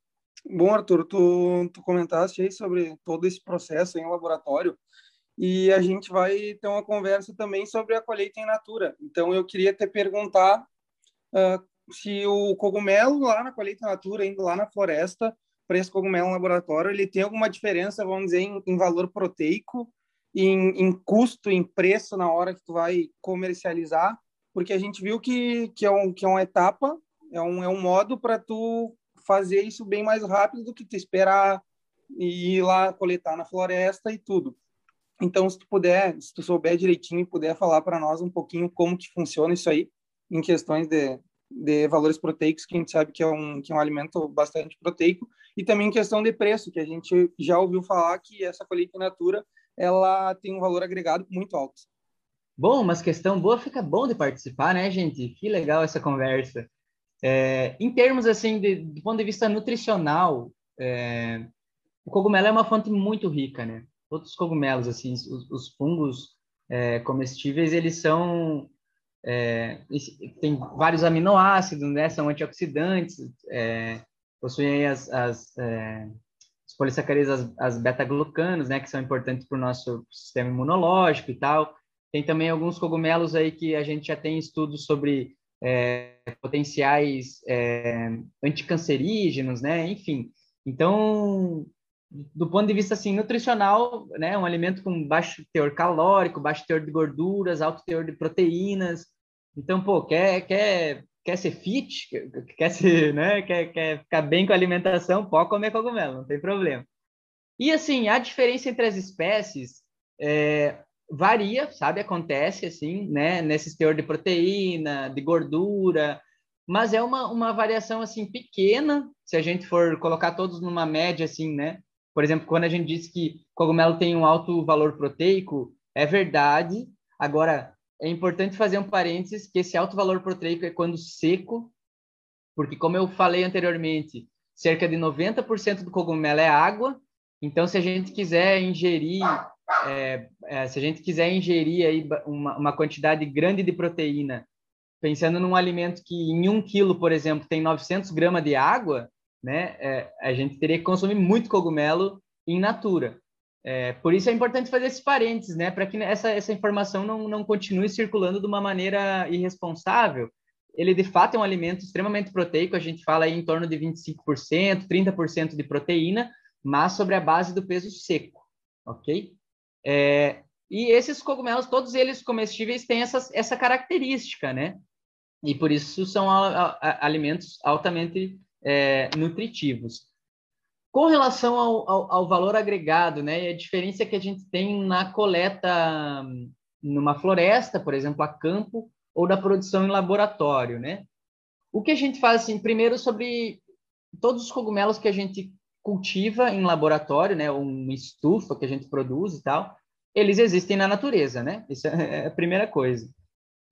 Bom, Arthur, tu, tu comentaste aí sobre todo esse processo em laboratório e a gente vai ter uma conversa também sobre a colheita em natura. Então, eu queria te perguntar uh, se o cogumelo lá na colheita natura, indo lá na floresta, para esse cogumelo no laboratório, ele tem alguma diferença, vamos dizer, em, em valor proteico, em, em, custo, em preço na hora que tu vai comercializar? Porque a gente viu que, que, é, um, que é uma etapa, é um, é um modo para tu fazer isso bem mais rápido do que tu esperar e ir lá coletar na floresta e tudo. Então, se tu puder, se tu souber direitinho e puder falar para nós um pouquinho como que funciona isso aí, em questões de, de valores proteicos, que a gente sabe que é um, que é um alimento bastante proteico, e também em questão de preço, que a gente já ouviu falar que essa colheita in natura ela tem um valor agregado muito alto. Bom, mas questão boa, fica bom de participar, né, gente? Que legal essa conversa. É, em termos, assim, de, do ponto de vista nutricional, é, o cogumelo é uma fonte muito rica, né? Todos os cogumelos, assim, os, os fungos é, comestíveis, eles são é, tem vários aminoácidos, né? São antioxidantes, é, possuem as, as é, os polissacarídeos, as, as beta-glucanos, né? Que são importantes para o nosso sistema imunológico e tal. Tem também alguns cogumelos aí que a gente já tem estudos sobre é, potenciais é, anticancerígenos, né? Enfim, então do ponto de vista assim nutricional, né, um alimento com baixo teor calórico, baixo teor de gorduras, alto teor de proteínas. Então, pô, quer quer quer ser fit, quer ser, né, quer, quer ficar bem com a alimentação, pode comer cogumelo, não tem problema. E assim, a diferença entre as espécies é, varia, sabe? Acontece assim, né, nesse teor de proteína, de gordura, mas é uma, uma variação assim pequena, se a gente for colocar todos numa média assim, né? Por exemplo, quando a gente diz que cogumelo tem um alto valor proteico, é verdade. Agora, é importante fazer um parênteses que esse alto valor proteico é quando seco, porque como eu falei anteriormente, cerca de 90% do cogumelo é água. Então, se a gente quiser ingerir, é, é, se a gente quiser ingerir aí uma, uma quantidade grande de proteína, pensando num alimento que em um quilo, por exemplo, tem 900 gramas de água, né, é, a gente teria que consumir muito cogumelo in natura. É, por isso é importante fazer esses parênteses, né, para que essa, essa informação não, não continue circulando de uma maneira irresponsável. Ele, de fato, é um alimento extremamente proteico, a gente fala aí em torno de 25%, 30% de proteína, mas sobre a base do peso seco, ok? É, e esses cogumelos, todos eles comestíveis, têm essa, essa característica, né? E por isso são a, a, alimentos altamente é, nutritivos. Com relação ao, ao, ao, valor agregado, né, a diferença que a gente tem na coleta numa floresta, por exemplo, a campo, ou da produção em laboratório, né? O que a gente faz, assim, primeiro sobre todos os cogumelos que a gente cultiva em laboratório, né, uma estufa que a gente produz e tal, eles existem na natureza, né? Isso é a primeira coisa.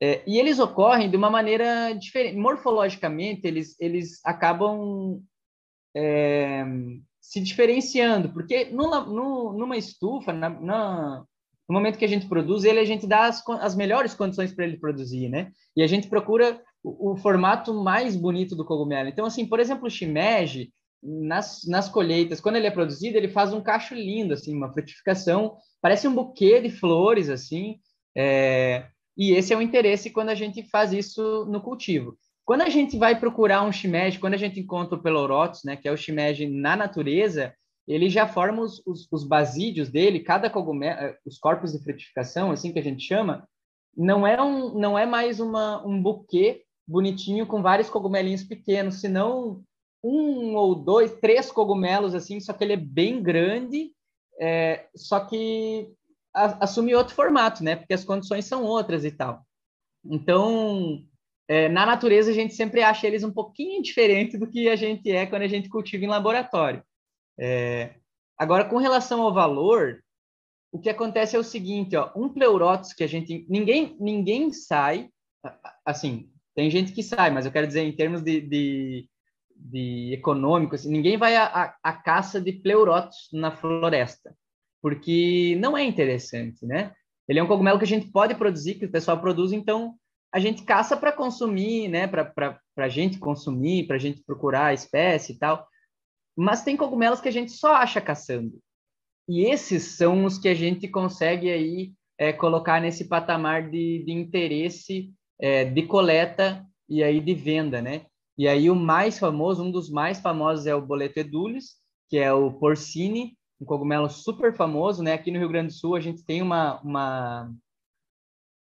É, e eles ocorrem de uma maneira diferente. Morfologicamente, eles, eles acabam é, se diferenciando, porque no, numa estufa, na, na, no momento que a gente produz ele, a gente dá as, as melhores condições para ele produzir, né? E a gente procura o, o, formato mais bonito do cogumelo. Então, assim, por exemplo, o shimeji, nas, nas colheitas, quando ele é produzido, ele faz um cacho lindo, assim, uma frutificação, parece um buquê de flores, assim, é, e esse é o interesse quando a gente faz isso no cultivo. Quando a gente vai procurar um shimeji, quando a gente encontra o pelorotus, né, que é o shimeji na natureza, ele já forma os, os, os dele, cada cogumelo, eh, os corpos de frutificação, assim que a gente chama, não é, um, não é mais uma, um buquê bonitinho com vários cogumelinhos pequenos, senão um ou dois, três cogumelos assim, só que ele é bem grande, é, só que assumir outro formato, né? Porque as condições são outras e tal. Então, é, na natureza, a gente sempre acha eles um pouquinho diferente do que a gente é quando a gente cultiva em laboratório. É, agora, com relação ao valor, o que acontece é o seguinte, ó, um pleurotus que a gente... Ninguém, ninguém sai, assim, tem gente que sai, mas eu quero dizer em termos de, de, de econômico, assim, ninguém vai à, à caça de pleurotus na floresta porque não é interessante, né? Ele é um cogumelo que a gente pode produzir, que o pessoal produz, então a gente caça para consumir, né? Para a gente consumir, para a gente procurar a espécie e tal. Mas tem cogumelos que a gente só acha caçando. E esses são os que a gente consegue aí é, colocar nesse patamar de, de interesse é, de coleta e aí de venda, né? E aí o mais famoso, um dos mais famosos é o boleto Edulis, que é o porcine, um cogumelo super famoso, né? Aqui no Rio Grande do Sul a gente tem uma, uma,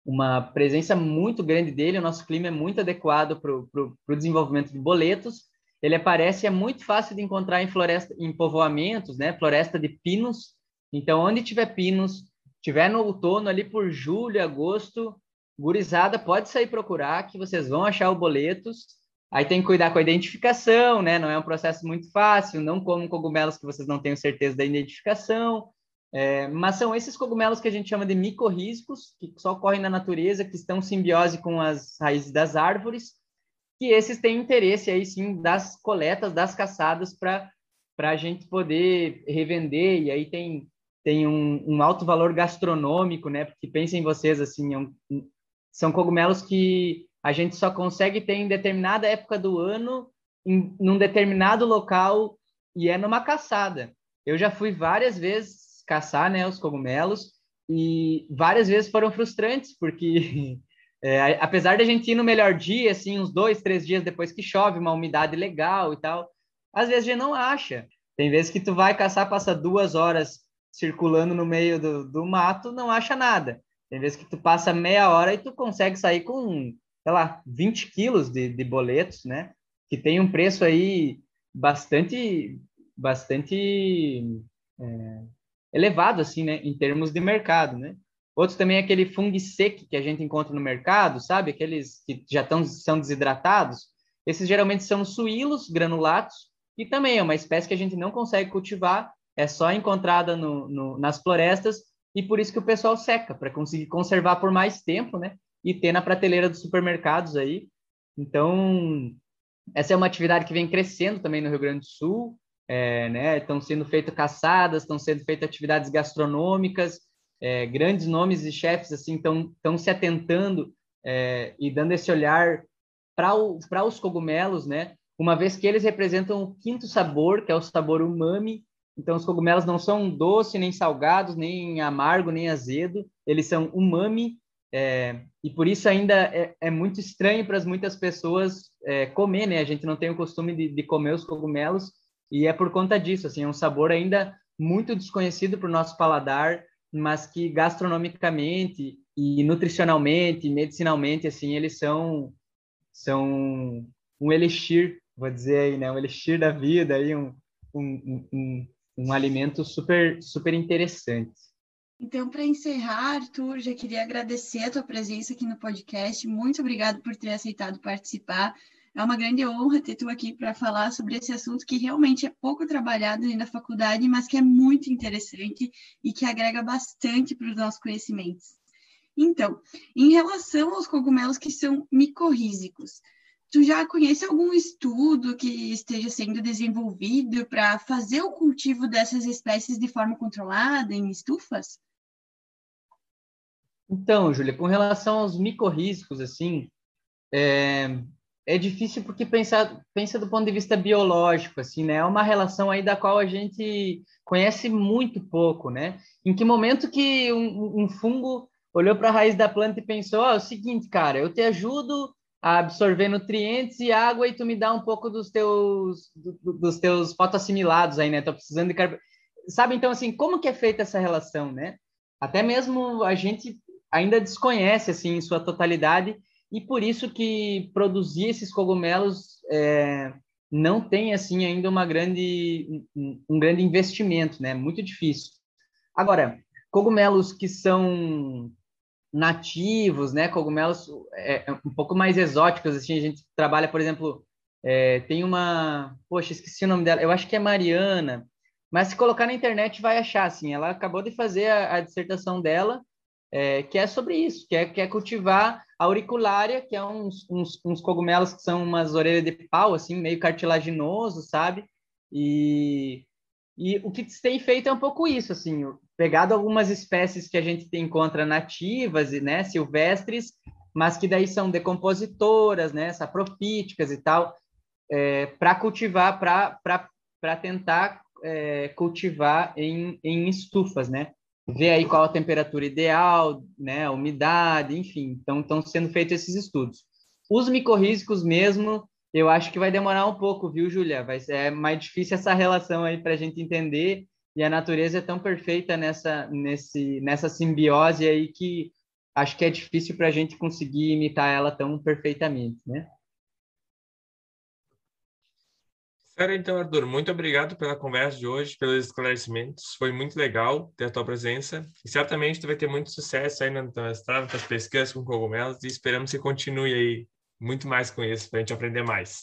uma presença muito grande dele, o nosso clima é muito adequado para o desenvolvimento de boletos. Ele aparece, é muito fácil de encontrar em floresta, em povoamentos, né? Floresta de pinos. Então, onde tiver pinos, tiver no outono, ali por julho, agosto, gurizada, pode sair procurar que vocês vão achar o boletos. Aí tem que cuidar com a identificação, né? Não é um processo muito fácil, não comam cogumelos que vocês não tenham certeza da identificação. É, mas são esses cogumelos que a gente chama de micorrízicos, que só ocorrem na natureza, que estão em simbiose com as raízes das árvores, que esses têm interesse aí sim das coletas, das caçadas, para a gente poder revender, e aí tem, tem um, um, alto valor gastronômico, né? Porque pensem vocês, assim, é um, são cogumelos que a gente só consegue ter em determinada época do ano, em num determinado local, e é numa caçada. Eu já fui várias vezes caçar né, os cogumelos, e várias vezes foram frustrantes, porque é, apesar da gente ir no melhor dia, assim, uns dois, três dias depois que chove, uma umidade legal e tal, às vezes a gente não acha. Tem vezes que tu vai caçar, passa duas horas circulando no meio do, do mato, não acha nada. Tem vezes que tu passa meia hora e tu consegue sair com, sei lá, 20 quilos de, de boletos, né? Que tem um preço aí bastante, bastante é, elevado, assim, né? Em termos de mercado, né? Outros também é aquele seco que a gente encontra no mercado, sabe? Aqueles que já tão, são desidratados. Esses geralmente são suílos granulatos, e também é uma espécie que a gente não consegue cultivar, é só encontrada no, no, nas florestas e por isso que o pessoal seca, para conseguir conservar por mais tempo, né? E ter na prateleira dos supermercados aí. Então, essa é uma atividade que vem crescendo também no Rio Grande do Sul, é, né? Estão sendo feitas caçadas, estão sendo feitas atividades gastronômicas, é, grandes nomes e chefes assim estão se atentando é, e dando esse olhar para os cogumelos, né? Uma vez que eles representam o quinto sabor, que é o sabor umami, então, os cogumelos não são doce, nem salgados, nem amargo, nem azedo. Eles são umami, é, e por isso ainda é, é muito estranho para muitas pessoas é, comer, né? A gente não tem o costume de, de, comer os cogumelos, e é por conta disso, assim, é um sabor ainda muito desconhecido para o nosso paladar, mas que gastronomicamente e nutricionalmente, medicinalmente, assim, eles são, são um elixir, vou dizer aí, né? Um elixir da vida, aí, um, um, um, um alimento super, super interessante. Então, para encerrar, Arthur, já queria agradecer a tua presença aqui no podcast. Muito obrigado por ter aceitado participar. É uma grande honra ter tu aqui para falar sobre esse assunto que realmente é pouco trabalhado na faculdade, mas que é muito interessante e que agrega bastante para os nossos conhecimentos. Então, em relação aos cogumelos que são micorrízicos, Tu já conhece algum estudo que esteja sendo desenvolvido para fazer o cultivo dessas espécies de forma controlada em estufas? Então, Júlia, com relação aos micorrízicos, assim, é, é difícil porque pensa do ponto de vista biológico, assim, né? É uma relação aí da qual a gente conhece muito pouco, né? Em que momento que um, um fungo olhou para a raiz da planta e pensou, oh, é o seguinte, cara, eu te ajudo a absorver nutrientes e água e tu me dá um pouco dos teus do, dos teus fotoassimilados aí, né? Tô precisando de carboidrato. Sabe então assim, como que é feita essa relação, né? Até mesmo a gente ainda desconhece assim em sua totalidade e por isso que produzir esses cogumelos é, não tem assim ainda uma grande um, grande investimento, né? Muito difícil. Agora, cogumelos que são nativos, né? Cogumelos é, é, um pouco mais exóticos, assim, a gente trabalha, por exemplo, é, tem uma, poxa, esqueci o nome dela, eu acho que é Mariana, mas se colocar na internet vai achar, assim, ela acabou de fazer a, a dissertação dela, é, que é sobre isso, que é, que é cultivar a auriculária, que é uns, uns, uns cogumelos que são umas orelhas de pau, assim, meio cartilaginoso, sabe? E, e o que se tem feito é um pouco isso, assim, pegado algumas espécies que a gente encontra nativas e né, silvestres, mas que daí são decompositoras, né, sapropíticas e tal, é, para cultivar, para tentar é, cultivar em, em estufas, né? Ver aí qual a temperatura ideal, né, a umidade, enfim. Então, estão sendo feitos esses estudos. Os micorrízicos mesmo, eu acho que vai demorar um pouco, viu, Júlia? Vai ser é mais difícil essa relação aí para a gente entender. E a natureza é tão perfeita nessa, nesse, nessa simbiose aí que acho que é difícil para a gente conseguir imitar ela tão perfeitamente, né? Sério, então, Arthur, muito obrigado pela conversa de hoje, pelos esclarecimentos. Foi muito legal ter a tua presença. E certamente tu vai ter muito sucesso aí na tua estrada, nas pesquisas com cogumelos e esperamos que continue aí muito mais com isso, para a gente aprender mais.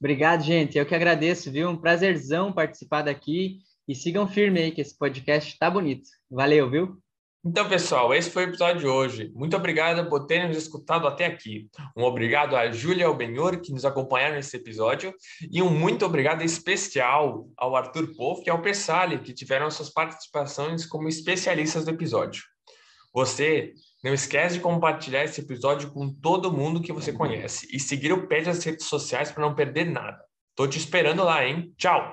Obrigado, gente. Eu que agradeço, viu? Um prazerzão participar daqui. E sigam firme aí, que esse podcast está bonito. Valeu, viu? Então, pessoal, esse foi o episódio de hoje. Muito obrigado por terem nos escutado até aqui. Um obrigado a Júlia Albenhor, que nos acompanharam nesse episódio. E um muito obrigado especial ao Arthur Poff e ao Pessali, que tiveram suas participações como especialistas do episódio. Você não esquece de compartilhar esse episódio com todo mundo que você conhece e seguir o pé das redes sociais para não perder nada. Tô te esperando lá, hein? Tchau!